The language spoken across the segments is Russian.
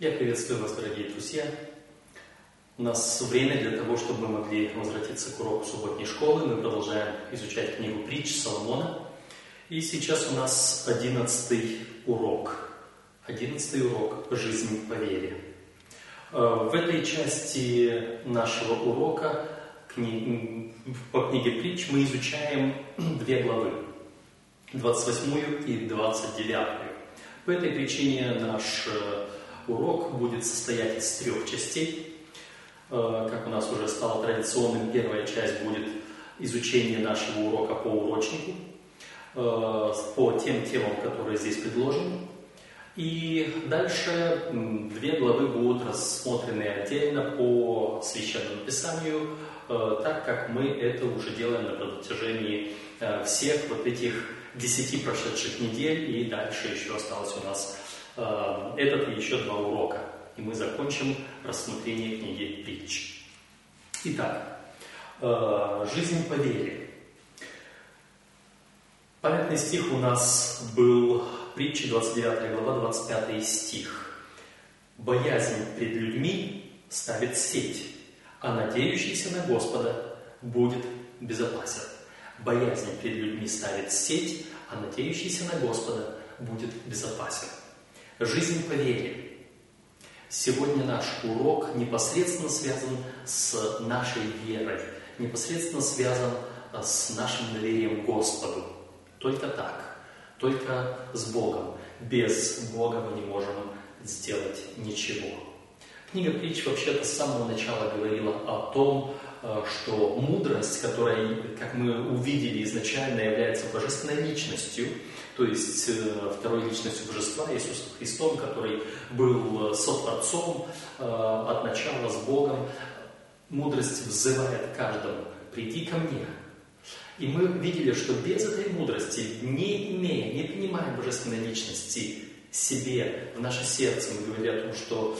Я приветствую вас, дорогие друзья. У нас время для того, чтобы мы могли возвратиться к уроку субботней школы. Мы продолжаем изучать книгу притч Соломона. И сейчас у нас одиннадцатый урок. Одиннадцатый урок «Жизнь по вере». Э, в этой части нашего урока по книге притч мы изучаем две главы. 28 и 29. По этой причине наш э, урок будет состоять из трех частей. Э, как у нас уже стало традиционным, первая часть будет изучение нашего урока по урочнику, э, по тем темам, которые здесь предложены. И дальше две главы будут рассмотрены отдельно по Священному Писанию, э, так как мы это уже делаем на протяжении всех вот этих десяти прошедших недель, и дальше еще осталось у нас Э, этот и еще два урока, и мы закончим рассмотрение книги притч. Итак, э, жизнь по вере. Памятный стих у нас был притча 29 глава, 25 стих. «Боязнь пред людьми ставит сеть, а надеющийся на Господа будет безопасен». Боязнь пред людьми ставит сеть, а надеющийся на Господа будет безопасен. Жизнь по вере. Сегодня наш урок непосредственно связан с нашей верой, непосредственно связан а, с нашим доверием Господу. Только так, только с Богом. Без Бога мы не можем сделать ничего. Книга притч вообще-то с самого начала говорила о том, а, что мудрость, которая, как мы увидели изначально, является божественной личностью, то есть э, второй личностью божества Иисусом Христом, который был э, сотворцом э, от начала с Богом, мудрость взывает каждому «приди ко мне». И мы видели, что без этой мудрости, не имея, не принимая божественной личности себе в наше сердце, мы говорили о том, что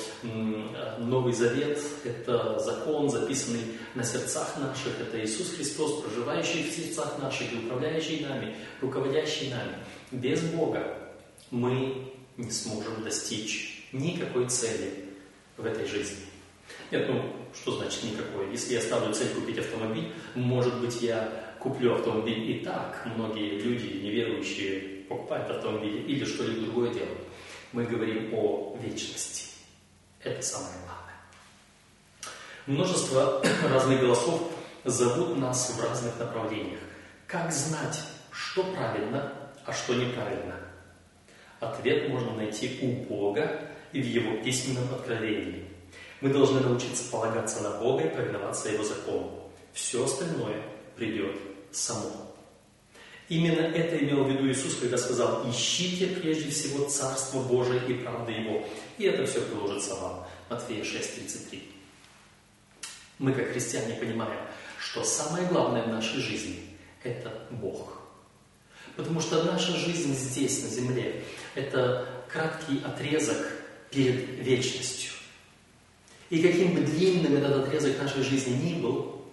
Новый Завет – это закон, записанный на сердцах наших, это Иисус Христос, проживающий в сердцах наших и управляющий нами, руководящий нами – без Бога мы не сможем достичь никакой цели в этой жизни. Нет, ну, что значит никакой? Если я ставлю цель купить автомобиль, может быть, я куплю автомобиль и так. Многие люди, неверующие, покупают автомобили или что-либо другое делают. Мы говорим о вечности. Это самое главное. Множество разных голосов зовут нас в разных направлениях. Как знать, что правильно, а что неправильно? Ответ можно найти у Бога и в Его письменном откровении. Мы должны научиться полагаться на Бога и повиноваться Его закону. Все остальное придет само. Именно это имел в виду Иисус, когда сказал, ищите прежде всего Царство Божие и правды Его, и это все приложится вам. Матфея 6:33. Мы, как христиане, понимаем, что самое главное в нашей жизни – это Бог – Потому что наша жизнь здесь, на земле, это краткий отрезок перед вечностью. И каким бы длинным этот отрезок нашей жизни ни был,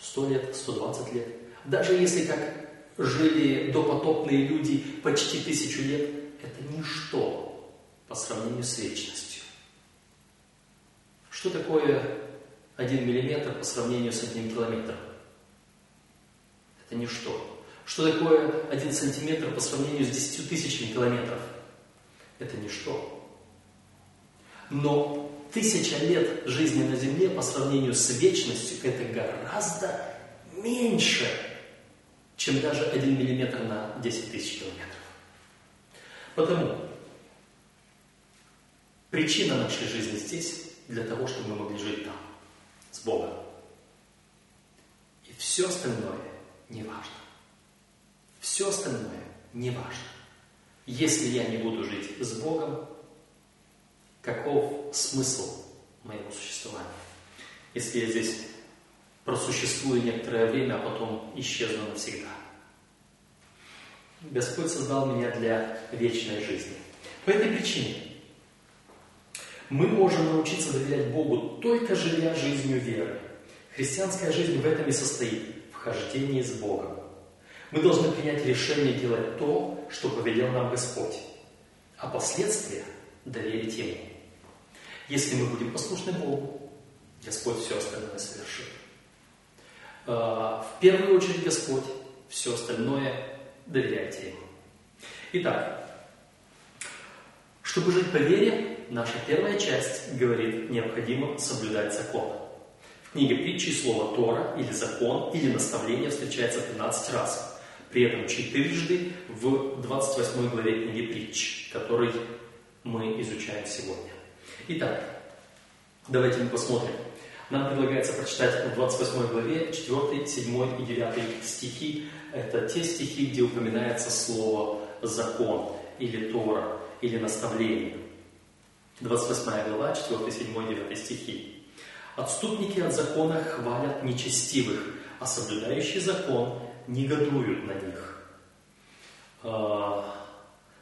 100 лет, 120 лет, даже если как жили допотопные люди почти тысячу лет, это ничто по сравнению с вечностью. Что такое один миллиметр по сравнению с одним километром? Это ничто. Что такое один сантиметр по сравнению с десятью тысячами километров? Это ничто. Но тысяча лет жизни на Земле по сравнению с вечностью это гораздо меньше, чем даже один миллиметр на 10 тысяч километров. Потому причина нашей жизни здесь для того, чтобы мы могли жить там, с Богом. И все остальное не важно. Все остальное не важно. Если я не буду жить с Богом, каков смысл моего существования? Если я здесь просуществую некоторое время, а потом исчезну навсегда. Господь создал меня для вечной жизни. По этой причине мы можем научиться доверять Богу, только живя жизнью веры. Христианская жизнь в этом и состоит, в хождении с Богом. Мы должны принять решение делать то, что повелел нам Господь, а последствия доверить Ему. Если мы будем послушны Богу, Господь все остальное совершит. А, в первую очередь Господь, все остальное доверяйте Ему. Итак, чтобы жить по вере, наша первая часть говорит, необходимо соблюдать закон. В книге притчи слово Тора или закон или наставление встречается 13 раз. При этом четырежды в 28 главе книги притч, который мы изучаем сегодня. Итак, давайте мы посмотрим. Нам предлагается прочитать в 28 главе 4, 7 и 9 стихи. Это те стихи, где упоминается слово «закон» или «тора» или «наставление». 28 глава, 4, 7, 9 стихи. «Отступники от закона хвалят нечестивых, а соблюдающие закон негодуют на них. А,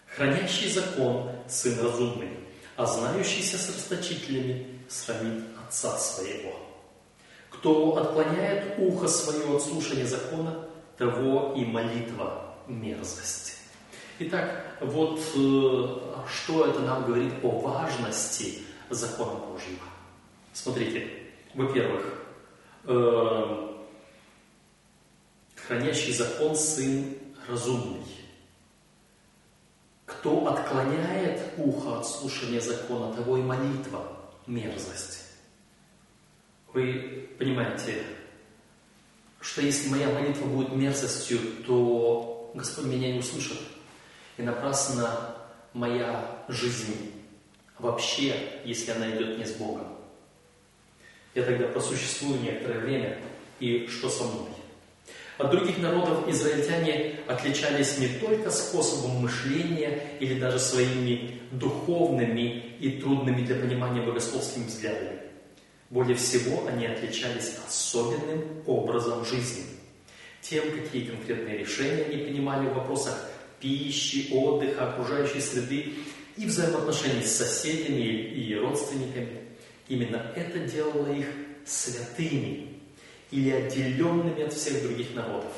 хранящий закон – сын разумный, а знающийся с расточителями срамит отца своего. Кто отклоняет ухо свое от слушания закона, того и молитва мерзость. Итак, вот э, что это нам говорит о важности закона Божьего. Смотрите, во-первых, э, хранящий закон сын разумный. Кто отклоняет ухо от слушания закона, того и молитва мерзость. Вы понимаете, что если моя молитва будет мерзостью, то Господь меня не услышит. И напрасно моя жизнь вообще, если она идет не с Богом. Я тогда просуществую некоторое время, и что со мной? От других народов израильтяне отличались не только способом мышления или даже своими духовными и трудными для понимания богословскими взглядами. Более всего они отличались особенным образом жизни. Тем, какие конкретные решения они принимали в вопросах пищи, отдыха, окружающей среды и взаимоотношений с соседями и родственниками. Именно это делало их святыми или отделенными от всех других народов.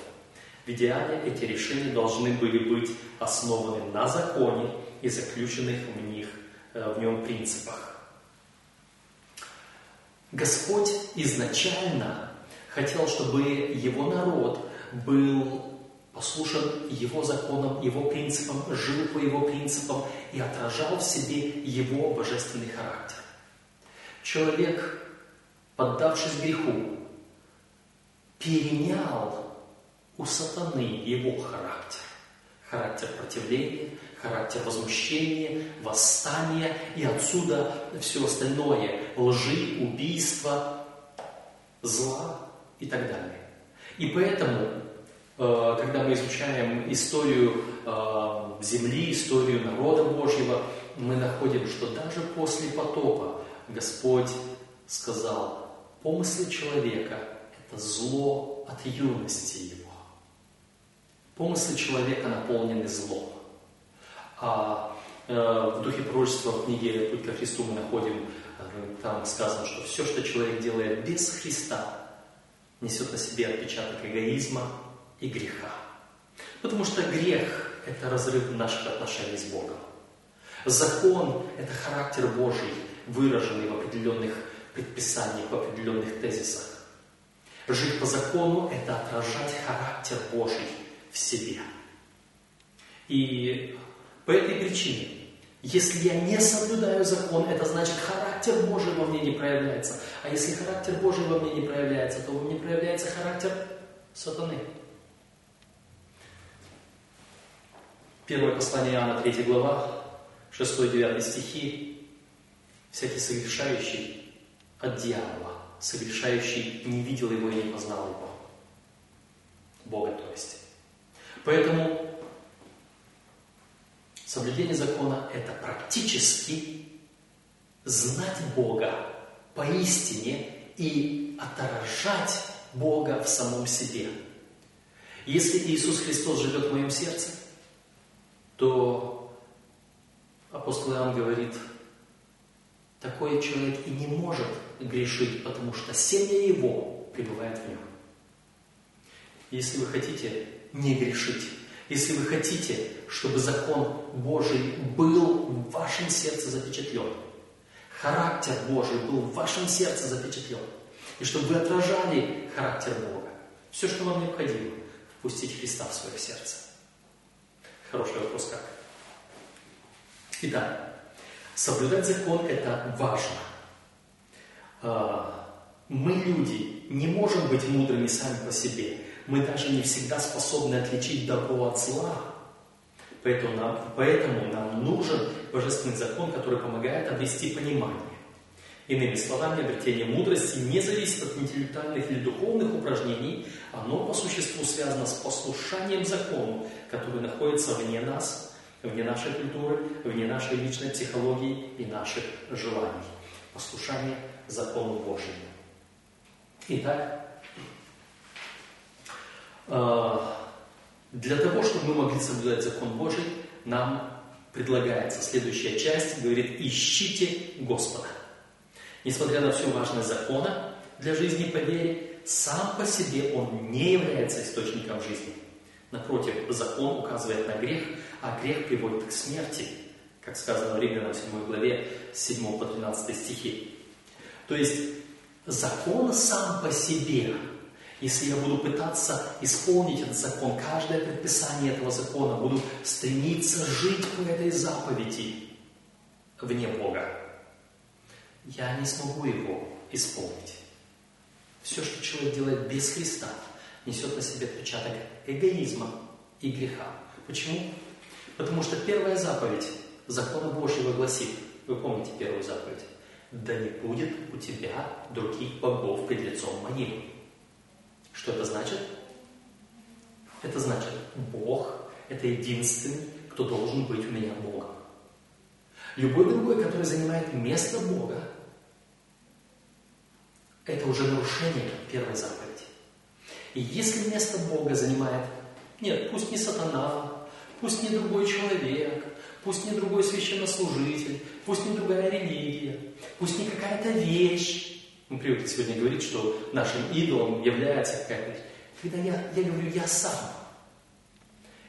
В идеале эти решения должны были быть основаны на законе и заключенных в, них, э, в нем принципах. Господь изначально хотел, чтобы его народ был послушан его законам, его принципам, жил по его принципам и отражал в себе его божественный характер. Человек, поддавшись греху, перенял у сатаны его характер. Характер противления, характер возмущения, восстания и отсюда все остальное – лжи, убийства, зла и так далее. И поэтому, э, когда мы изучаем историю э, земли, историю народа Божьего, мы находим, что даже после потопа Господь сказал, помыслы человека – это зло от юности его. Помыслы человека наполнены злом. А э, в духе пророчества в книге «Путь ко Христу» мы находим, э, там сказано, что все, что человек делает без Христа, несет на себе отпечаток эгоизма и греха. Потому что грех – это разрыв наших отношений с Богом. Закон – это характер Божий, выраженный в определенных предписаниях, в определенных тезисах. Жить по закону – это отражать характер Божий в себе. И по этой причине, если я не соблюдаю закон, это значит характер Божий во мне не проявляется. А если характер Божий во мне не проявляется, то во мне проявляется характер сатаны. Первое послание Иоанна, 3 глава, 6-9 стихи. Всякий совершающий от дьявола согрешающий не видел его и не познал его. Бога, то есть. Поэтому соблюдение закона – это практически знать Бога поистине и отражать Бога в самом себе. Если Иисус Христос живет в моем сердце, то апостол Иоанн говорит, такой человек и не может грешить, потому что семя его пребывает в нем. Если вы хотите не грешить, если вы хотите, чтобы закон Божий был в вашем сердце запечатлен, характер Божий был в вашем сердце запечатлен. И чтобы вы отражали характер Бога. Все, что вам необходимо, впустить Христа в свое сердце. Хороший вопрос как? Итак, соблюдать закон – это важно. А, мы, люди, не можем быть мудрыми сами по себе. Мы даже не всегда способны отличить добро от зла. Поэтому нам, поэтому нам нужен божественный закон, который помогает обрести понимание. Иными словами, обретение мудрости не зависит от интеллектуальных или духовных упражнений, оно по существу связано с послушанием закону, который находится вне нас, вне нашей культуры, вне нашей личной психологии и наших желаний. Послушание закону Божьему. Итак, а, для того, чтобы мы могли соблюдать закон Божий, нам предлагается следующая часть, говорит, ищите Господа. Несмотря на всю важность закона для жизни по вере, сам по себе он не является источником жизни. Напротив, закон указывает на грех, а грех приводит к смерти, как сказано в Римлянам 7 главе 7 по 13 стихи. То есть закон сам по себе, если я буду пытаться исполнить этот закон, каждое предписание этого закона, буду стремиться жить по этой заповеди вне Бога, я не смогу его исполнить. Все, что человек делает без Христа, несет на себе отпечаток эгоизма и греха. Почему? Потому что первая заповедь закона Божьего гласит, вы помните первую заповедь, да не будет у тебя других богов пред лицом моим. Что это значит? Это значит, Бог – это единственный, кто должен быть у меня Богом. Любой другой, который занимает место Бога, это уже нарушение первой заповеди. И если место Бога занимает, нет, пусть не сатана, пусть не другой человек, пусть не другой священнослужитель, пусть не другая религия, пусть не какая-то вещь. Мы привыкли сегодня говорить, что нашим идолом является какая-то. Когда я, я говорю, я сам.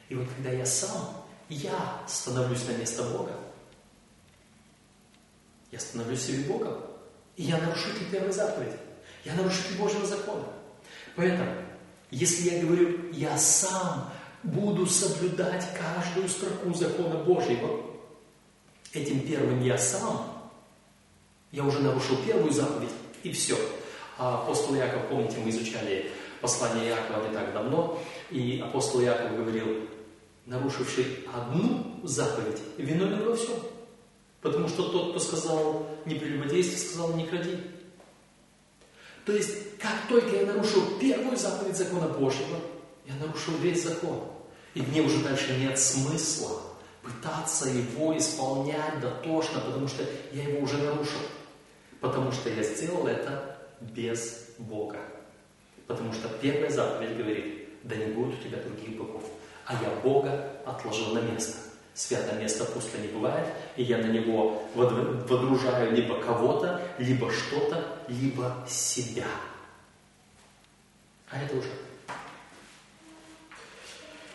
И вот когда я сам, я становлюсь на место Бога. Я становлюсь себе Богом. И я нарушитель первой заповеди. Я нарушитель Божьего закона. Поэтому, если я говорю, я сам буду соблюдать каждую строку закона Божьего, этим первым я сам, я уже нарушил первую заповедь, и все. А апостол Яков, помните, мы изучали послание Якова не так давно, и апостол Яков говорил, нарушивший одну заповедь, виновен во всем. Потому что тот, кто сказал не прелюбодействие, сказал не кради. То есть, как только я нарушил первую заповедь закона Божьего, я нарушил весь закон. И мне уже дальше нет смысла пытаться его исполнять дотошно, потому что я его уже нарушил. Потому что я сделал это без Бога. Потому что первая заповедь говорит, да не будет у тебя других богов. А я Бога отложил на место. Святое место пусто не бывает, и я на него водружаю либо кого-то, либо что-то, либо себя. А это уже.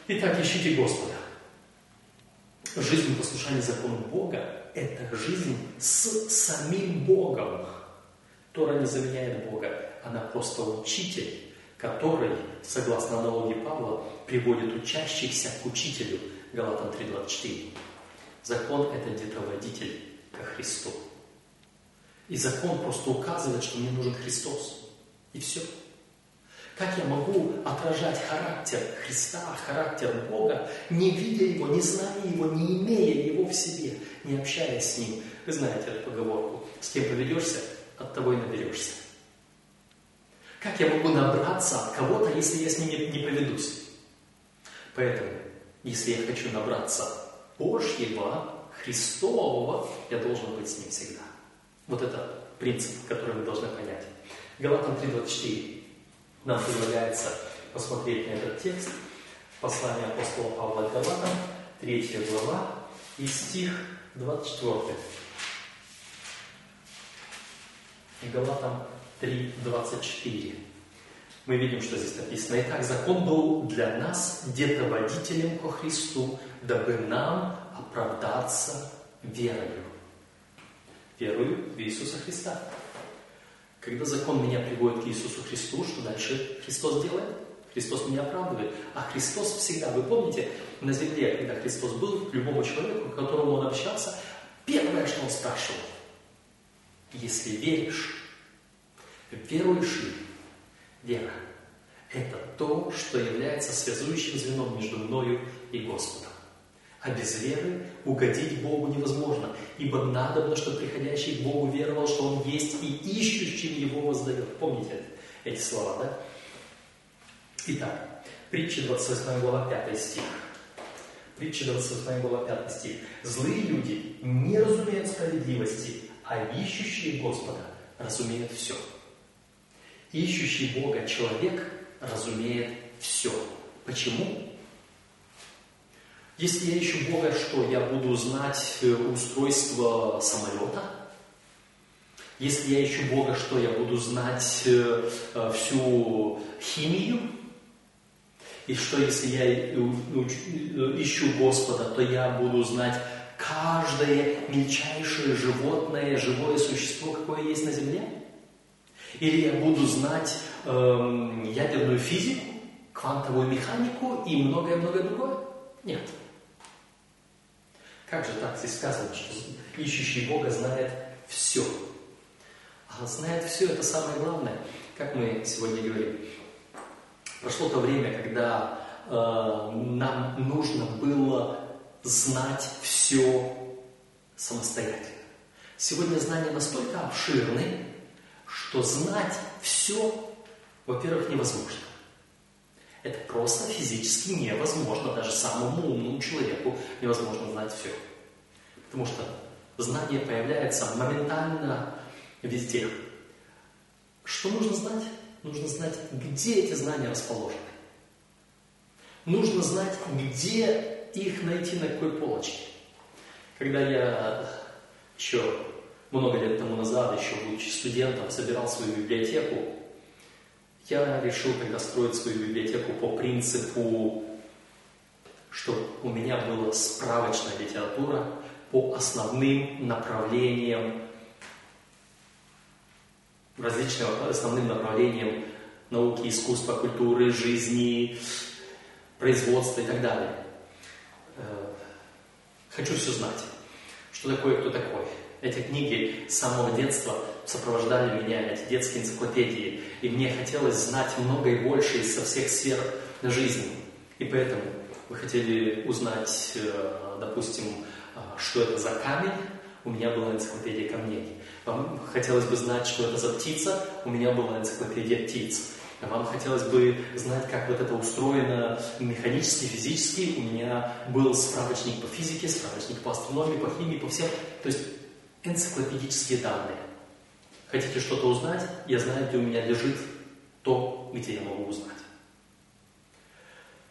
Итак, ищите Господа. Жизнь в послушании закону Бога – это жизнь с самим Богом. Тора не заменяет Бога, она просто учитель, который, согласно аналогии Павла, приводит учащихся к учителю – Галатам 3.24. Закон – это где-то водитель ко Христу. И закон просто указывает, что мне нужен Христос. И все. Как я могу отражать характер Христа, характер Бога, не видя Его, не зная Его, не имея Его в себе, не общаясь с Ним? Вы знаете эту поговорку. С кем поведешься, от того и наберешься. Как я могу набраться от кого-то, если я с ним не, не поведусь? Поэтому если я хочу набраться Божьего, Христового, я должен быть с Ним всегда. Вот это принцип, который мы должны понять. Галатам 3.24 нам предлагается посмотреть на этот текст. Послание апостола Павла Галатам, 3 глава и стих 24. Галатам 3.24 мы видим, что здесь написано. Итак, закон был для нас где-то водителем ко Христу, дабы нам оправдаться верою. Верую в Иисуса Христа. Когда закон меня приводит к Иисусу Христу, что дальше Христос делает? Христос меня оправдывает. А Христос всегда, вы помните, на земле, когда Христос был, к любому человеку, к которому он общался, первое, что он спрашивал, если веришь, веруешь ли, вера – это то, что является связующим звеном между мною и Господом. А без веры угодить Богу невозможно, ибо надо, чтобы приходящий к Богу веровал, что Он есть и ищущим Его воздает. Помните эти слова, да? Итак, притча 28 глава 5 стих. Притча 28 глава 5 стих. «Злые люди не разумеют справедливости, а ищущие Господа разумеют все». Ищущий Бога человек разумеет все. Почему? Если я ищу Бога, что я буду знать э, устройство самолета? Если я ищу Бога, что я буду знать э, э, всю химию? И что если я ищу Господа, то я буду знать каждое мельчайшее животное, живое существо, какое есть на Земле? Или я буду знать эм, ядерную физику, квантовую механику и многое-многое другое? Нет. Как же так здесь сказано, что ищущий Бога знает все? А знает все это самое главное, как мы сегодня говорим. Прошло то время, когда э, нам нужно было знать все самостоятельно. Сегодня знания настолько обширны, что знать все, во-первых, невозможно. Это просто физически невозможно, даже самому умному человеку невозможно знать все. Потому что знание появляется моментально везде. Что нужно знать? Нужно знать, где эти знания расположены. Нужно знать, где их найти на какой полочке. Когда я еще много лет тому назад, еще будучи студентом, собирал свою библиотеку, я решил тогда строить свою библиотеку по принципу, чтобы у меня была справочная литература по основным направлениям, различным основным направлениям науки, искусства, культуры, жизни, производства и так далее. Э, хочу все знать, что такое, кто такой. Эти книги с самого детства сопровождали меня, эти детские энциклопедии. И мне хотелось знать много и больше из со всех сфер жизни. И поэтому вы хотели узнать, э, допустим, э, что это за камень, у меня была энциклопедия камней. Вам хотелось бы знать, что это за птица, у меня была энциклопедия птиц. Вам хотелось бы знать, как вот это устроено механически, физически. У меня был справочник по физике, справочник по астрономии, по химии, по всем. То есть энциклопедические данные. Хотите что-то узнать? Я знаю, где у меня лежит то, где я могу узнать.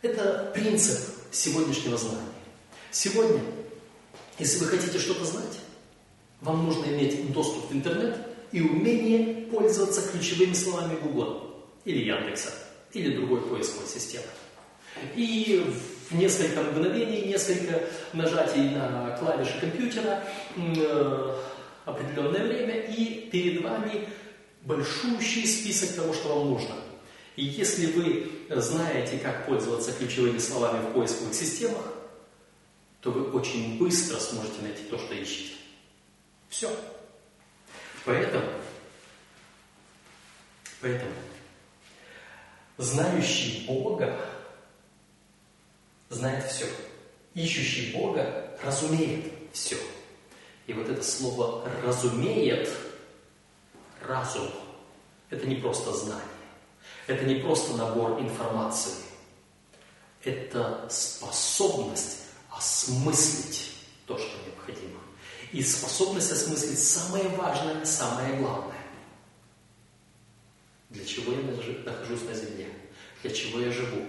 Это принцип сегодняшнего знания. Сегодня, если вы хотите что-то знать, вам нужно иметь доступ в интернет и умение пользоваться ключевыми словами Google или Яндекса или другой поисковой системы. И несколько мгновений, несколько нажатий на клавиши компьютера, э, определенное время, и перед вами большущий список того, что вам нужно. И если вы знаете, как пользоваться ключевыми словами в поисковых системах, то вы очень быстро сможете найти то, что ищете. Все. Поэтому, поэтому, знающий Бога знает все. Ищущий Бога разумеет все. И вот это слово «разумеет» разум – это не просто знание. Это не просто набор информации. Это способность осмыслить то, что необходимо. И способность осмыслить самое важное, самое главное. Для чего я нахожусь на земле? Для чего я живу?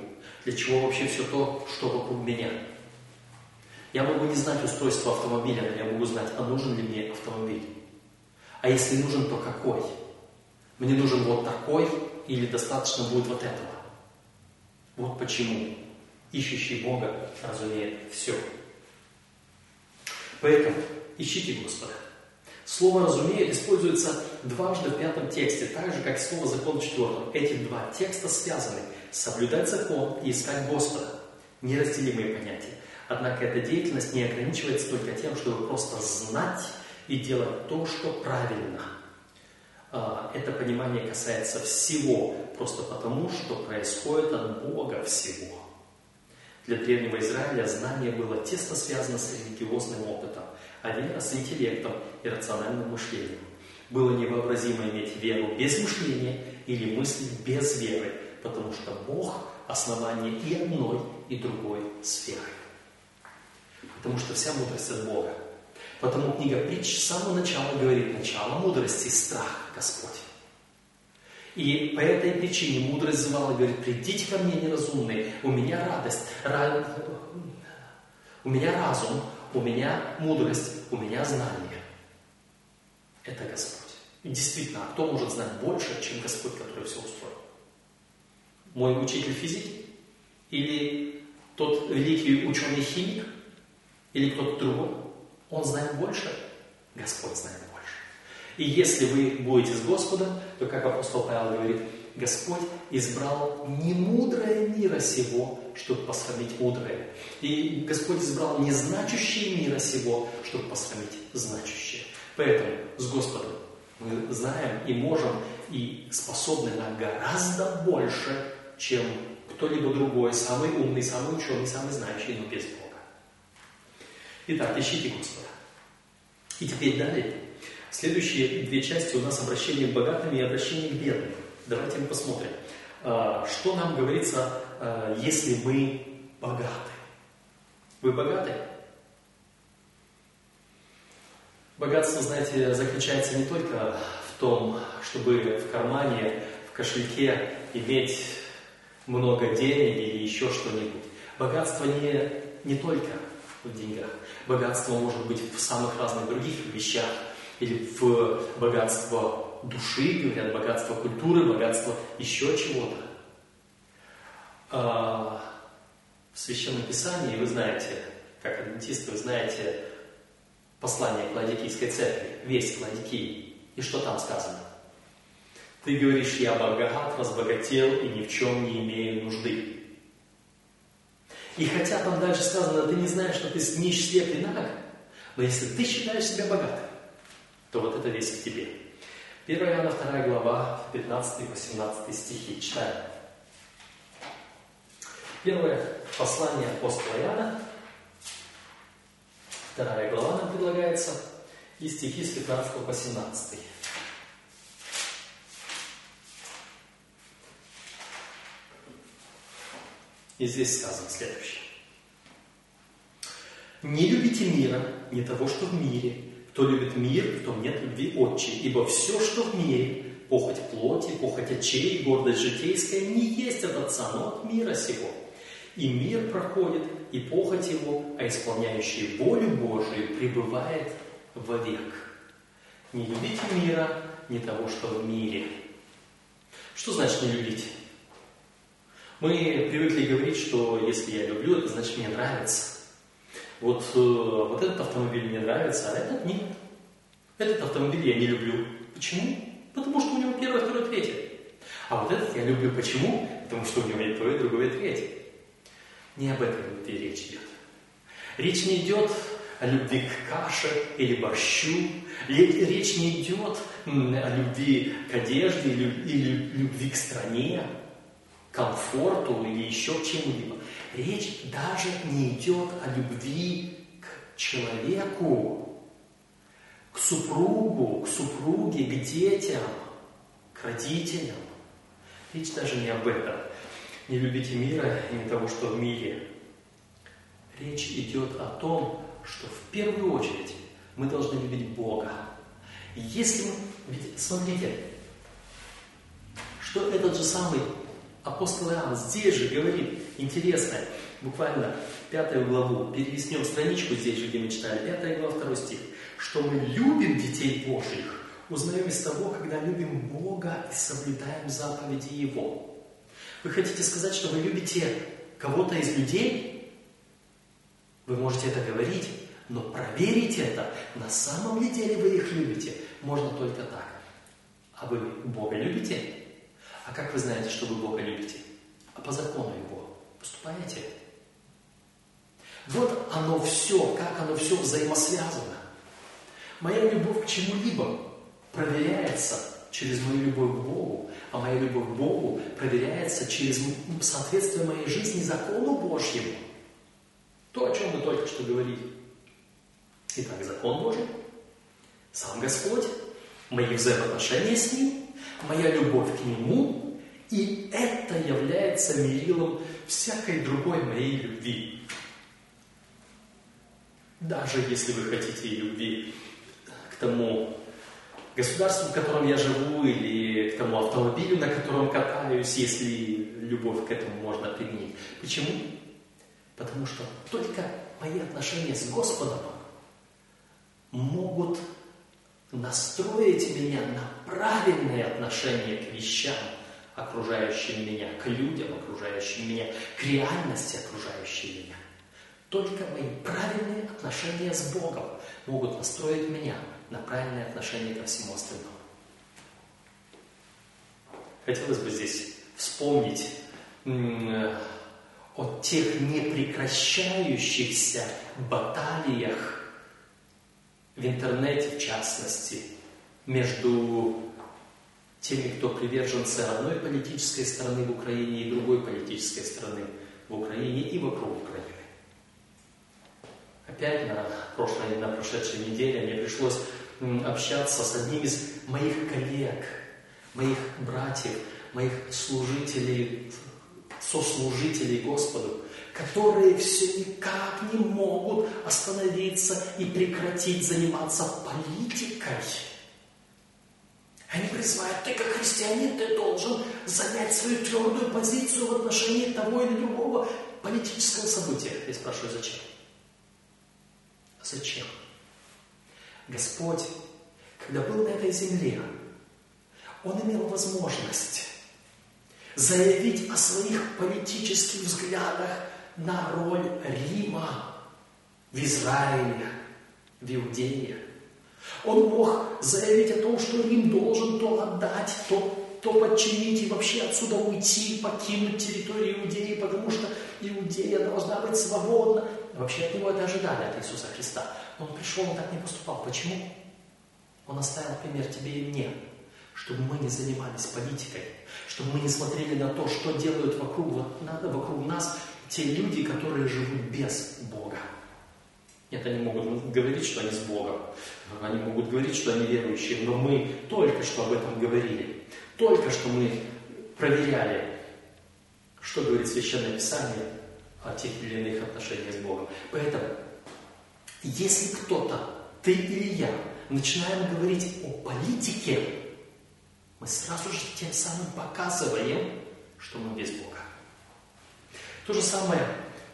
Для чего вообще все то, что вокруг меня? Я могу не знать устройство автомобиля, но я могу знать, а нужен ли мне автомобиль. А если нужен, то какой? Мне нужен вот такой или достаточно будет вот этого? Вот почему ищущий Бога разумеет все. Поэтому ищите Господа. Слово «разумеют» используется дважды в пятом тексте, так же, как слово «закон» в четвертом. Эти два текста связаны. Соблюдать закон и искать Господа. Неразделимые понятия. Однако эта деятельность не ограничивается только тем, чтобы просто знать и делать то, что правильно. А, это понимание касается всего, просто потому, что происходит от Бога всего. Для древнего Израиля знание было тесно связано с религиозным опытом, а вера с интеллектом и рациональным мышлением. Было невообразимо иметь веру без мышления или мысли без веры, потому что Бог – основание и одной, и другой сферы. Потому что вся мудрость от Бога. Потому книга притч с самого начала говорит, начало мудрости – страх Господь. И по этой причине мудрость звала говорит, придите ко мне неразумные, у меня радость, ра... у меня разум, у меня мудрость, у меня знание. Это Господь. И действительно, а кто может знать больше, чем Господь, который все устроил? Мой учитель физики? Или тот великий ученый-химик? Или кто-то другой? Он знает больше? Господь знает и если вы будете с Господом, то, как апостол Павел говорит, Господь избрал не мудрое мира сего, чтобы посрамить мудрое. И Господь избрал незначущее мира сего, чтобы посрамить значущее. Поэтому с Господом мы знаем и можем, и способны на гораздо больше, чем кто-либо другой, самый умный, самый ученый, самый знающий, но без Бога. Итак, ищите Господа. И теперь далее Следующие две части у нас обращение к богатым и обращение к бедным. Давайте мы посмотрим, а, что нам говорится, а, если мы богаты. Вы богаты? Богатство, знаете, заключается не только в том, чтобы в кармане, в кошельке иметь много денег или еще что-нибудь. Богатство не, не только в деньгах. Богатство может быть в самых разных других вещах – или в богатство души, говорят, богатство культуры, богатство еще чего-то. А, в Священном Писании, вы знаете, как адвентисты, вы знаете послание к Ладикийской церкви, весь Ладикии. И что там сказано? Ты говоришь, я богат, разбогател и ни в чем не имею нужды. И хотя там дальше сказано, ты не знаешь, что ты нищ, слеп и наг, но если ты считаешь себя богатым, то вот это весь к тебе. 1 Иоанна 2 глава, 15-18 стихи. Читаем. Первое послание апостола Иоанна, вторая глава нам предлагается, и стихи с 15 по 17. И здесь сказано следующее. «Не любите мира, не того, что в мире, кто любит мир, в том нет любви отчи, ибо все, что в мире, похоть плоти, похоть очей, гордость житейская, не есть от Отца, но от мира сего. И мир проходит, и похоть его, а исполняющий волю Божию пребывает вовек. Не любите мира, не того, что в мире. Что значит не любить? Мы привыкли говорить, что если я люблю, это значит мне нравится. Вот, э, вот этот автомобиль мне нравится, а этот нет. Этот автомобиль я не люблю. Почему? Потому что у него первое, второе, третье. А вот этот я люблю почему? Потому что у него есть то, и другое, и третье. Не об этом и речь идет. Речь не идет о любви к каше или борщу. Речь не идет о любви к одежде или любви к стране, комфорту или еще к чему-либо. Речь даже не идет о любви к человеку, к супругу, к супруге, к детям, к родителям. Речь даже не об этом. Не любите мира и не того, что в мире. Речь идет о том, что в первую очередь мы должны любить Бога. Если мы... Ведь смотрите, что этот же самый апостол Иоанн здесь же говорит, интересно, буквально пятую главу, перелистнем страничку здесь же, где мы читали, пятая глава, второй стих, что мы любим детей Божьих, узнаем из того, когда любим Бога и соблюдаем заповеди Его. Вы хотите сказать, что вы любите кого-то из людей? Вы можете это говорить, Но проверить это, на самом ли деле вы их любите, можно только так. А вы Бога любите? А как вы знаете, что вы Бога любите? А по закону Его поступаете? Вот оно все, как оно все взаимосвязано. Моя любовь к чему-либо проверяется через мою любовь к Богу, а моя любовь к Богу проверяется через соответствие моей жизни закону Божьему. То, о чем мы только что говорили. Итак, закон Божий, сам Господь, мои взаимоотношения с Ним, моя любовь к Нему, и это является мерилом всякой другой моей любви. Даже если вы хотите любви к тому государству, в котором я живу, или к тому автомобилю, на котором катаюсь, если любовь к этому можно применить. Почему? Потому что только мои отношения с Господом могут настроить меня на правильное отношение к вещам, окружающим меня, к людям, окружающим меня, к реальности, окружающей меня. Только мои правильные отношения с Богом могут настроить меня на правильное отношение ко всему остальному. Хотелось бы здесь вспомнить о тех непрекращающихся баталиях в интернете, в частности, между теми, кто приверженцы одной политической страны в Украине и другой политической страны в Украине и вокруг Украины. Опять на, прошлой, на прошедшей неделе мне пришлось общаться с одним из моих коллег, моих братьев, моих служителей, сослужителей Господу, которые все никак не могут остановиться и прекратить заниматься политикой. Они призывают, ты как христианин, ты должен занять свою твердую позицию в отношении того или другого политического события. Я спрашиваю, зачем? Зачем? Господь, когда был на этой земле, Он имел возможность заявить о своих политических взглядах на роль Рима в Израиле, в Иудее. Он мог заявить о том, что Рим должен то отдать, то, то подчинить и вообще отсюда уйти, покинуть территорию Иудеи, потому что Иудея должна быть свободна. Вообще от него это ожидали, от Иисуса Христа. Но он пришел, он так не поступал. Почему? Он оставил пример тебе и мне, чтобы мы не занимались политикой, чтобы мы не смотрели на то, что делают вокруг, вокруг нас те люди, которые живут без Бога. Нет, они могут говорить, что они с Богом, они могут говорить, что они верующие, но мы только что об этом говорили, только что мы проверяли, что говорит Священное Писание о тех или иных отношениях с Богом. Поэтому, если кто-то, ты или я, начинаем говорить о политике, мы сразу же тем самым показываем, что мы без Бога. То же самое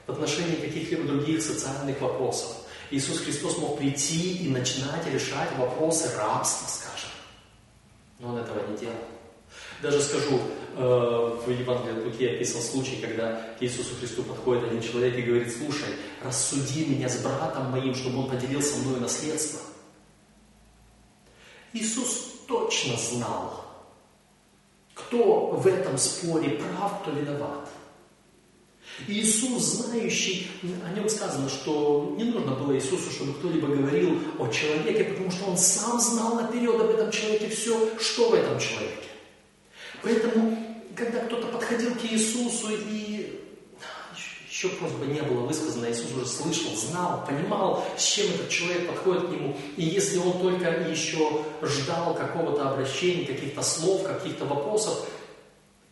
в отношении каких-либо других социальных вопросов. Иисус Христос мог прийти и начинать решать вопросы рабства, скажем. Но Он этого не делал. Даже скажу, э, в Евангелии от Луки описан случай, когда к Иисусу Христу подходит один человек и говорит, слушай, рассуди меня с братом моим, чтобы он поделился мною наследство. Иисус точно знал, кто в этом споре прав, кто виноват. Иисус, знающий, о нем сказано, что не нужно было Иисусу, чтобы кто-либо говорил о человеке, потому что он сам знал наперед об этом человеке все, что в этом человеке. Поэтому, когда кто-то подходил к Иисусу и еще просьба не было высказана, Иисус уже слышал, знал, понимал, с чем этот человек подходит к нему. И если он только еще ждал какого-то обращения, каких-то слов, каких-то вопросов,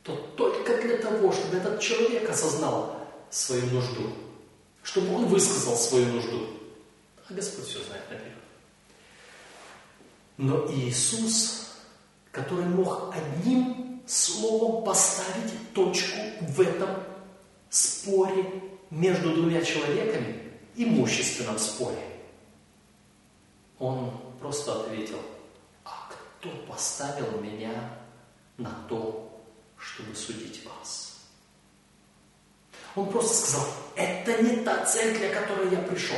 то только для того, чтобы этот человек осознал свою нужду, чтобы он высказал свою нужду. А Господь все знает наперед. Но Иисус, который мог одним словом поставить точку в этом споре между двумя человеками, имущественном споре, он просто ответил, а кто поставил меня на то чтобы судить вас. Он просто сказал, это не та цель, для которой я пришел.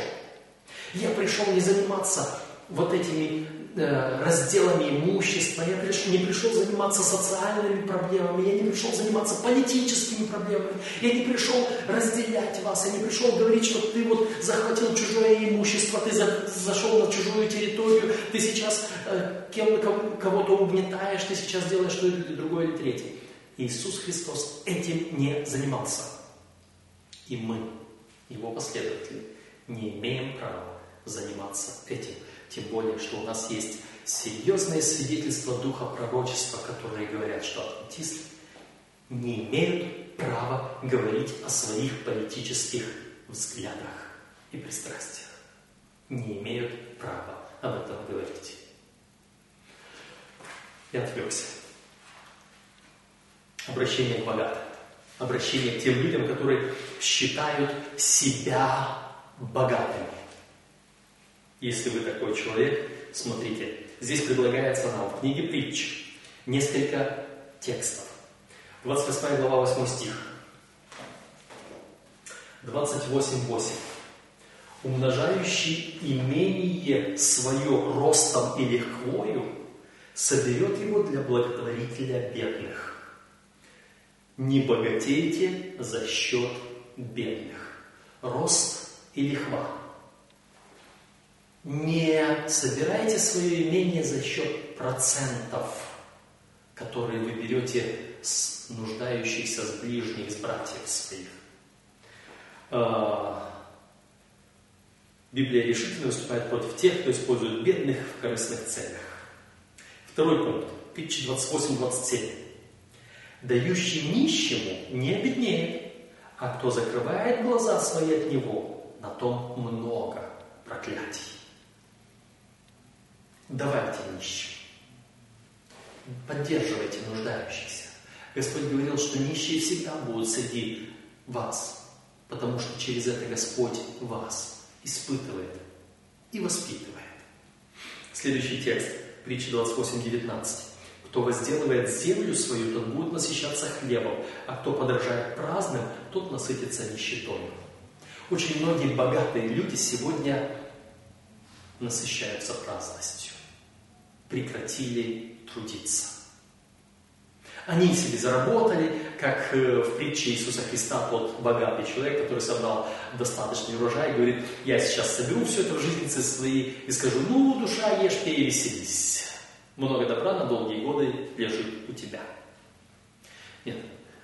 Я пришел не заниматься вот этими э, разделами имущества, я пришел, не пришел заниматься социальными проблемами, я не пришел заниматься политическими проблемами, я не пришел разделять вас, я не пришел говорить, что ты вот захватил чужое имущество, ты за, зашел на чужую территорию, ты сейчас э, кем, кого-то угнетаешь, ты сейчас делаешь что то или другое или третье. Иисус Христос этим не занимался. И мы, Его последователи, не имеем права заниматься этим. Тем более, что у нас есть серьезные свидетельства Духа Пророчества, которые говорят, что адвентисты не имеют права говорить о своих политических взглядах и пристрастиях. Не имеют права об этом говорить. Я отвлекся. Обращение к богатым. Обращение к тем людям, которые считают себя богатыми. Если вы такой человек, смотрите, здесь предлагается нам в книге притч несколько текстов. 28 глава, 8 стих. 28.8. Умножающий имение свое ростом и легквою соберет его для благотворителя бедных. Не богатейте за счет бедных. Рост и лихва. Не собирайте свое имение за счет процентов, которые вы берете с нуждающихся, с ближних, с братьев своих. А, Библия решительно выступает против тех, кто использует бедных в корыстных целях. Второй пункт. Притча 28-27. Дающий нищему не обеднеет, а кто закрывает глаза свои от него, на том много проклятий. Давайте нищим. Поддерживайте нуждающихся. Господь говорил, что нищие всегда будут среди вас, потому что через это Господь вас испытывает и воспитывает. Следующий текст, притча 28.19. Кто возделывает землю свою, тот будет насыщаться хлебом, а кто подражает праздным, тот насытится нищетой. Очень многие богатые люди сегодня насыщаются праздностью прекратили трудиться. Они себе заработали, как э, в притче Иисуса Христа тот богатый человек, который собрал достаточный урожай, говорит, я сейчас соберу все это в жизницы свои и скажу, ну, душа, ешь, пей и веселись. Много добра на долгие годы лежит у тебя. Нет,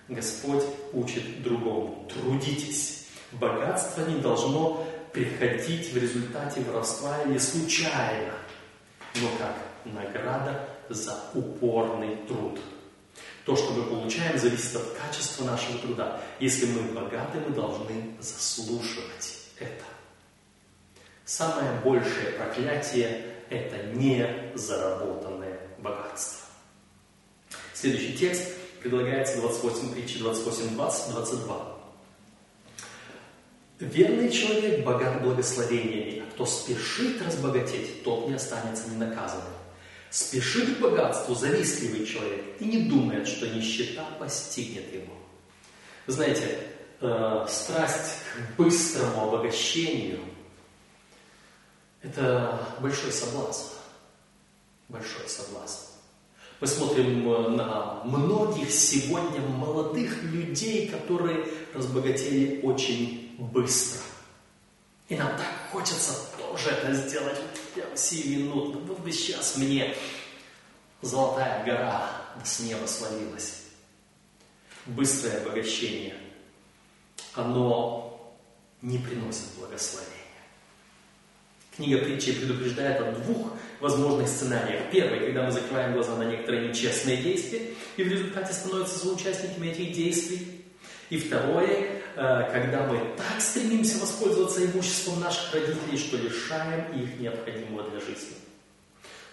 Господь учит другому. Трудитесь. Богатство не должно приходить в результате воровства или случайно. Но как? награда за упорный труд. То, что мы получаем, зависит от качества нашего труда. Если мы богаты, мы должны заслуживать это. Самое большее проклятие – это не заработанное богатство. Следующий текст предлагается 28 притчи 28, 20, 22. Верный человек богат благословениями, а кто спешит разбогатеть, тот не останется ненаказанным. Спешит к богатству завистливый человек и не думает, что нищета постигнет его. Вы знаете, э, страсть к быстрому обогащению – это большой соблазн. Большой соблазн. Мы смотрим э, на многих сегодня молодых людей, которые разбогатели очень быстро. И нам так хочется тоже это сделать прямо сиюминутно. Вот бы сейчас мне золотая гора с неба свалилась. Быстрое обогащение, оно не приносит благословения. Книга притчи предупреждает о двух возможных сценариях. Первый, когда мы закрываем глаза на некоторые нечестные действия, и в результате становятся соучастниками этих действий. И второе, Э, когда мы так стремимся воспользоваться имуществом наших родителей, что лишаем их необходимого для жизни.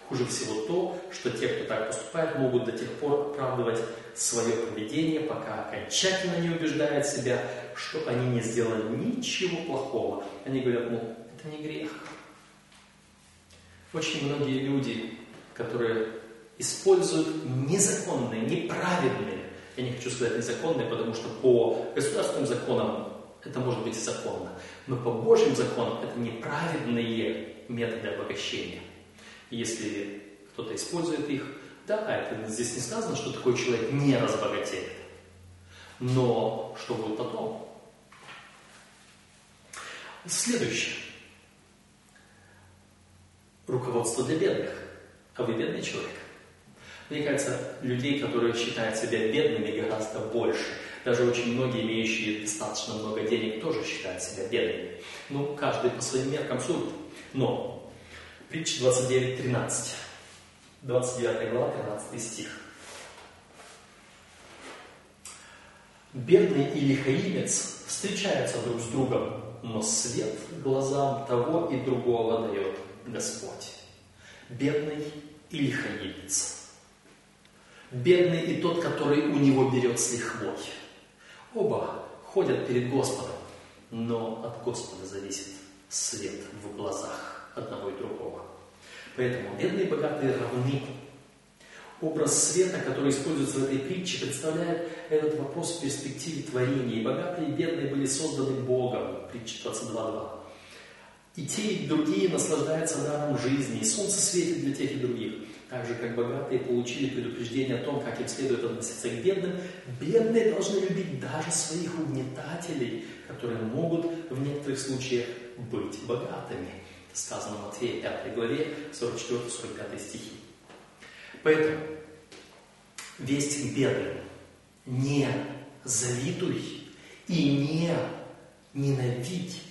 Хуже всего то, что те, кто так поступает, могут до тех пор оправдывать свое поведение, пока окончательно не убеждают себя, что они не сделали ничего плохого. Они говорят, ну, это не грех. Очень многие люди, которые используют незаконные, неправедные я не хочу сказать незаконные, потому что по государственным законам Это может быть законно. Но по Божьим законам это неправедные методы обогащения. Если кто-то использует их, да, это здесь не сказано, что такой человек не разбогатеет. Но что будет потом? Следующее. Руководство для бедных. А вы бедный человек? Мне кажется, людей, которые считают себя бедными, гораздо больше. Даже очень многие, имеющие достаточно много денег, тоже считают себя бедными. Ну, каждый по своим меркам судит. Но, притча 29.13. 29 глава, 13 стих. Бедный и лихаимец встречаются друг с другом, но свет глазам того и другого дает Господь. Бедный и лихаимец. Бедный и тот, который у него берет с лихвой. Оба ходят перед Господом, но от Господа зависит свет в глазах одного и другого. Поэтому бедные и богатые равны. Образ света, который используется в этой притче, представляет этот вопрос в перспективе творения. И богатые и бедные были созданы Богом. Притча 22.2. И те, и другие наслаждаются даром жизни, и солнце светит для тех и других. Так же, как богатые получили предупреждение о том, как им следует относиться к бедным, бедные должны любить даже своих угнетателей, которые могут в некоторых случаях быть богатыми. Это сказано в Матфея 5 главе, 44-45 стихи. Поэтому весть бедным не завидуй и не ненавидь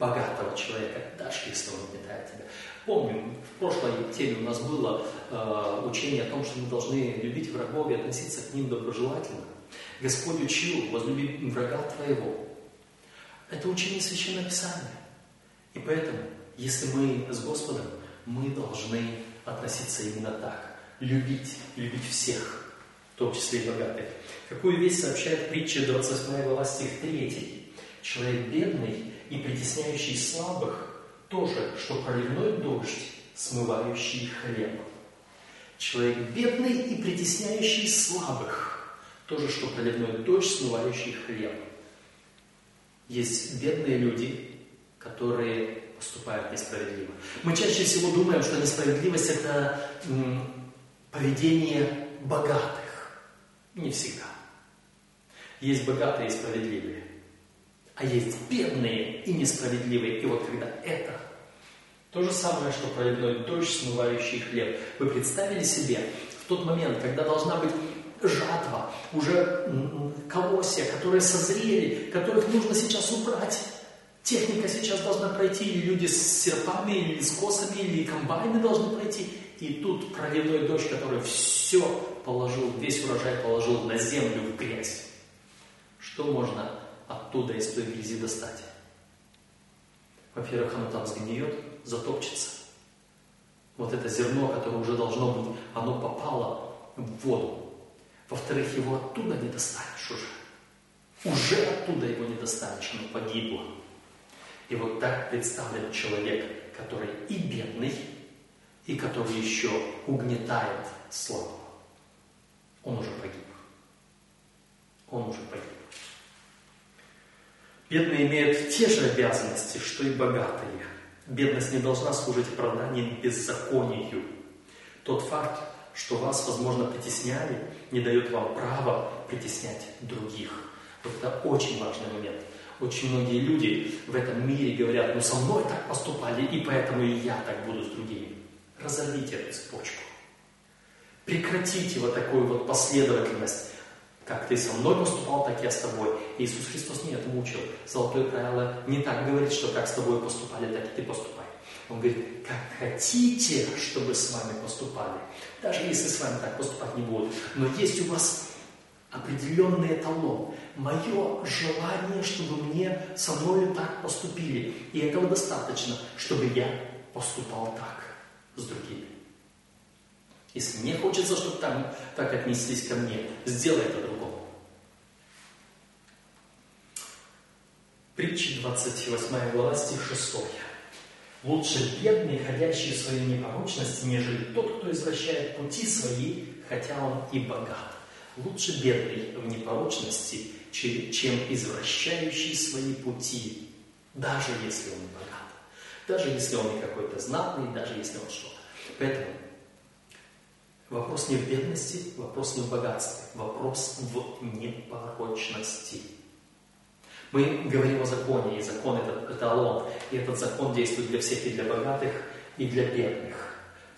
богатого человека, даже если он угнетает тебя. Помним, в прошлой теме у нас было э, учение о том, что мы должны любить врагов и относиться к ним доброжелательно. Господь учил, возлюби врага твоего. Это учение Священного Писания. И поэтому, если мы с Господом, мы должны относиться именно так. Любить, любить всех, в том числе и богатых. Какую вещь сообщает притча 28 глава стих 3. Человек бедный и притесняющий слабых, тоже, что проливной дождь, смывающий хлеб. Человек бедный и притесняющий слабых, тоже, что проливной дождь, смывающий хлеб. Есть бедные люди, которые поступают несправедливо. Мы чаще всего думаем, что несправедливость – это поведение богатых. Не всегда. Есть богатые и справедливые а есть бедные и несправедливые. И вот когда это то же самое, что проливной дождь, смывающий хлеб. Вы представили себе в тот момент, когда должна быть жатва, уже колосья, которые созрели, которых нужно сейчас убрать. Техника сейчас должна пройти, или люди с серпами, или с косами, или комбайны должны пройти. И тут проливной дождь, который все положил, весь урожай положил на землю в грязь. Что можно оттуда из той грязи достать. Во-первых, оно там сгниет, затопчется. Вот это зерно, которое уже должно быть, оно попало в воду. Во-вторых, его оттуда не достанешь уже. Уже оттуда его не достанешь, оно погибло. И вот так представлен человек, который и бедный, и который еще угнетает слабого. Он уже погиб. Он уже погиб. Бедные имеют те же обязанности, что и богатые. Бедность не должна служить оправданием беззаконию. Тот факт, что вас, возможно, притесняли, не дает вам права притеснять других. Вот это очень важный момент. Очень многие люди в этом мире говорят, ну со мной так поступали, и поэтому и я так буду с другими. Разорвите эту цепочку. Прекратите вот такую вот последовательность как ты со мной поступал, так я с тобой. Иисус Христос не этому учил. Золотое правило не так говорит, что как с тобой поступали, так и ты поступай. Он говорит, как хотите, чтобы с вами поступали. Даже если с вами так поступать не будут. Но есть у вас определенный эталон. Мое желание, чтобы мне со мной так поступили. И этого достаточно, чтобы я поступал так с другими. Если мне хочется, чтобы там так отнеслись ко мне, сделай это другому. Притча 28 глава, стих 6. Лучше бедный, ходящий в своей непорочности, нежели тот, кто извращает пути свои, хотя он и богат. Лучше бедный в непорочности, чем извращающий свои пути, даже если он богат, даже если он какой-то знатный, даже если он что-то. Поэтому вопрос не в бедности, вопрос не в богатстве, вопрос в непорочности. Мы говорим о законе, и закон это эталон, и этот закон действует для всех, и для богатых, и для бедных.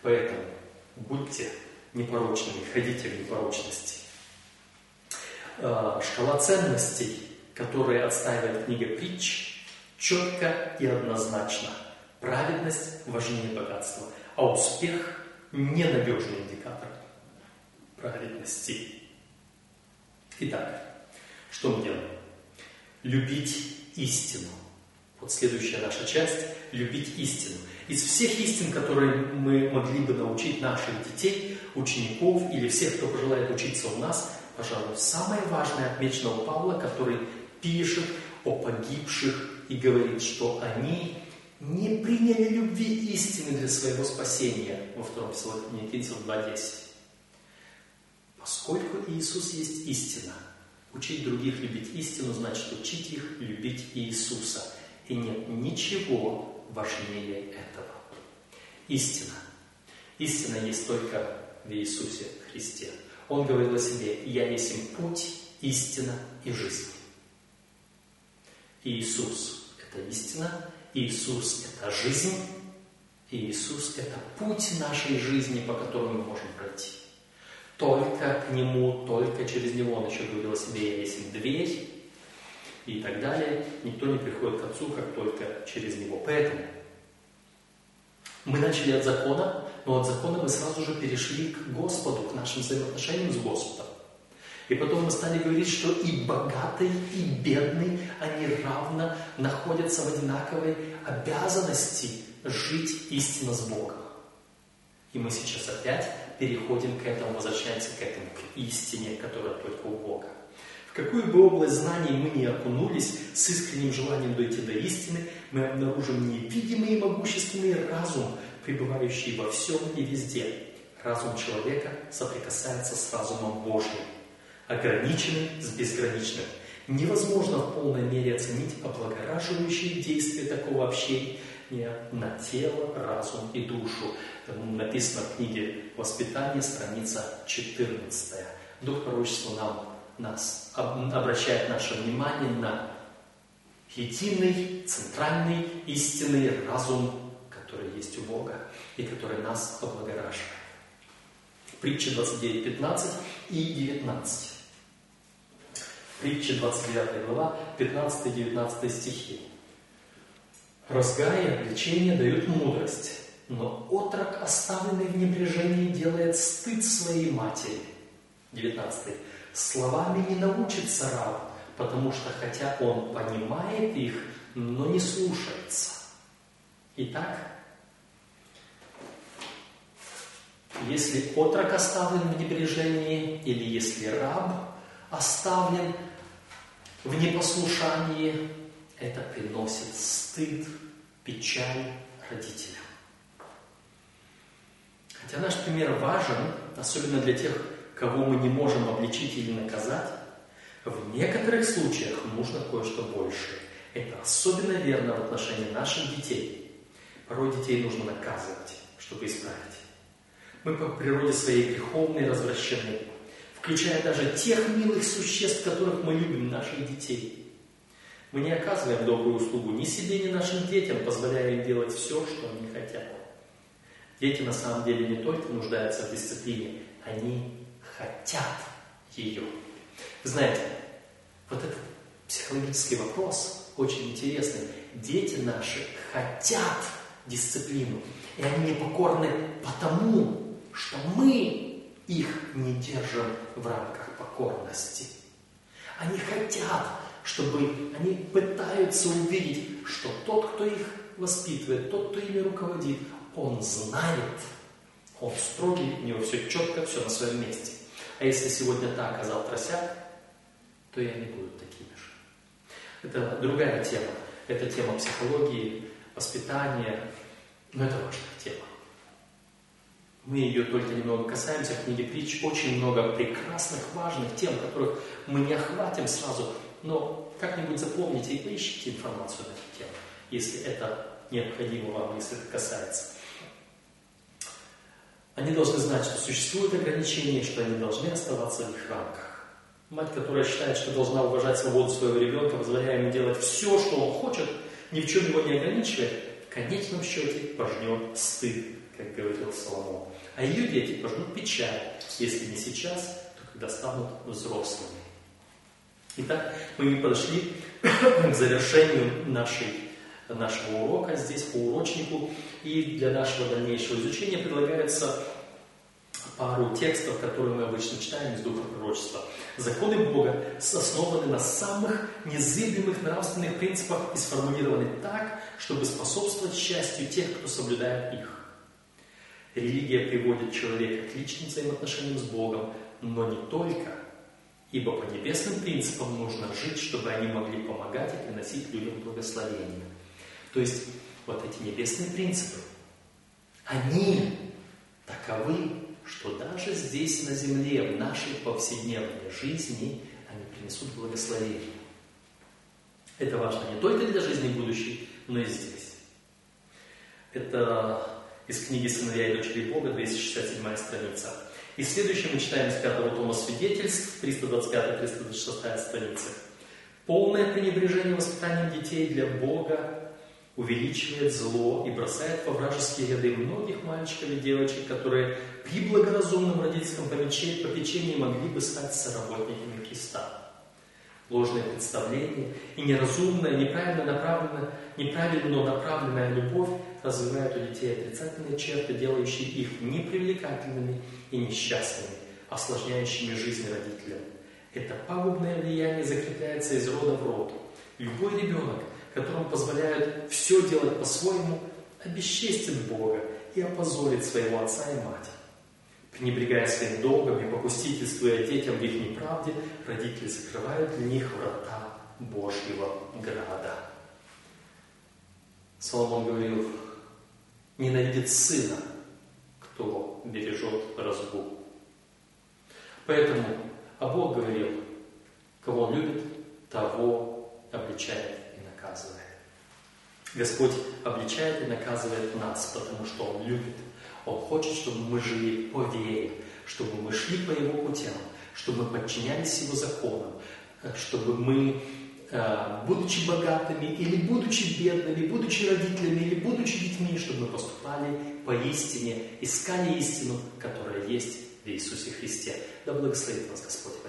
Поэтому будьте непорочными, ходите в непорочности. А, шкала ценностей, которые отстаивает книга притч, четко и однозначно. Праведность важнее богатства, а успех – ненадежный индикатор праведности. Итак, что мы делаем? Любить истину. Вот следующая наша часть – любить истину. Из всех истин, которые мы могли бы научить наших детей, учеников или всех, кто пожелает учиться у нас, пожалуй, самое важное отмечено у Павла, который пишет о погибших и говорит, что они не приняли любви истины для своего спасения во втором Фессалоникийцев 2.10. Поскольку Иисус есть истина, учить других любить истину значит учить их любить Иисуса. И нет ничего важнее этого. Истина. Истина есть только в Иисусе Христе. Он говорил о себе, «Я есть им путь, истина и жизнь». Иисус – это истина, Иисус – это жизнь, Иисус – это путь нашей жизни, по которому мы можем пройти. Только к Нему, только через Него. Он еще говорил о себе, я есть дверь и так далее. Никто не приходит к Отцу, как только через Него. Поэтому мы начали от закона, но от закона мы сразу же перешли к Господу, к нашим взаимоотношениям с Господом. И потом мы стали говорить, что и богатый, и бедный, они равно находятся в одинаковой обязанности жить истинно с Богом. И мы сейчас опять переходим к этому, возвращаемся к этому, к истине, которая только у Бога. В какую бы область знаний мы не окунулись с искренним желанием дойти до истины, мы обнаружим невидимый и могущественный разум, пребывающий во всем и везде. Разум человека соприкасается с разумом Божьим, ограниченный с безграничным. Невозможно в полной мере оценить облагораживающие действия такого общения на тело, разум и душу. Написано в книге «Воспитание», страница 14. Дух пророчества нам, нас обращает наше внимание на единый, центральный, истинный разум который есть у Бога и который нас облагораживает. Притча 29, 15 и 19. Притча 29 глава, 15-19 стихи. Разгай и обличение дают мудрость, но отрок, оставленный в небрежении, делает стыд своей матери. 19. Словами не научится раб, потому что хотя он понимает их, но не слушается. Итак, если отрок оставлен в небрежении, или если раб оставлен в непослушании, это приносит стыд, печаль родителям. Хотя наш пример важен, особенно для тех, кого мы не можем обличить или наказать, в некоторых случаях нужно кое-что большее. Это особенно верно в отношении наших детей. Порой детей нужно наказывать, чтобы исправить. Мы по природе своей греховные, развращены, включая даже тех милых существ, которых мы любим, наших детей. Мы не оказываем добрую услугу ни себе, ни нашим детям, позволяя им делать все, что они хотят. Дети на самом деле не только нуждаются в дисциплине, они хотят ее. Вы знаете, вот этот психологический вопрос очень интересный. Дети наши хотят дисциплину, и они непокорны потому, что мы их не держим в рамках покорности. Они хотят, чтобы они пытаются увидеть, что тот, кто их воспитывает, тот, кто ими руководит, он знает, он строгий, у него все четко, все на своем месте. А если сегодня так, а завтра то и они будут такими же. Это другая тема. Это тема психологии, воспитания, но это важная тема. Мы ее только немного касаемся в книге притч. Очень много прекрасных, важных тем, которых мы не охватим сразу. Но как-нибудь запомните и поищите информацию на эту тему, если это необходимо вам, если это касается. Они должны знать, что существуют ограничения, что они должны оставаться в их рамках. Мать, которая считает, что должна уважать свободу своего ребенка, позволяя ему делать все, что он хочет, ни в чем его не ограничивая, в конечном счете пожнет стыд, как говорил Соломон. А ее дети пожнут печаль, если не сейчас, то когда станут взрослыми. Итак, мы подошли к завершению нашей, нашего урока здесь по урочнику. И для нашего дальнейшего изучения предлагается пару текстов, которые мы обычно читаем из Духа Пророчества. Законы Бога основаны на самых незыблемых нравственных принципах и сформулированы так, чтобы способствовать счастью тех, кто соблюдает их. Религия приводит человека к личным взаимоотношениям с Богом, но не только. Ибо по небесным принципам нужно жить, чтобы они могли помогать и приносить людям благословение. То есть вот эти небесные принципы, они таковы, что даже здесь на земле, в нашей повседневной жизни, они принесут благословение. Это важно не только для жизни будущей, но и здесь. Это из книги «Сыновья и дочери Бога», 267 страница. И следующее мы читаем из пятого тома свидетельств, 325-326 страница. Полное пренебрежение воспитанием детей для Бога увеличивает зло и бросает во вражеские ряды многих мальчиков и девочек, которые при благоразумном родительском попечении могли бы стать соработниками Христа. Ложные представления и неразумная, неправильно направленная, неправильно направленная любовь развивают у детей отрицательные черты, делающие их непривлекательными и несчастными, осложняющими жизнь родителям. Это пагубное влияние закрепляется из рода в род. Любой ребенок, которому позволяют все делать по-своему, обесчестит Бога и опозорит своего отца и мать. Пренебрегая своим долгом и попустительствуя детям в их неправде, родители закрывают для них врата Божьего града. Соломон говорил, ненавидит сына, кто бережет разбу. Поэтому, а Бог говорил, кого он любит, того обличает наказывает. Господь обличает и наказывает нас, потому что Он любит. Он хочет, чтобы мы жили по вере, чтобы мы шли по Его путям, чтобы мы подчинялись Его законам, чтобы мы, э, будучи богатыми или будучи бедными, будучи родителями или будучи детьми, чтобы мы поступали по истине, искали истину, которая есть в Иисусе Христе. Да благословит нас Господь.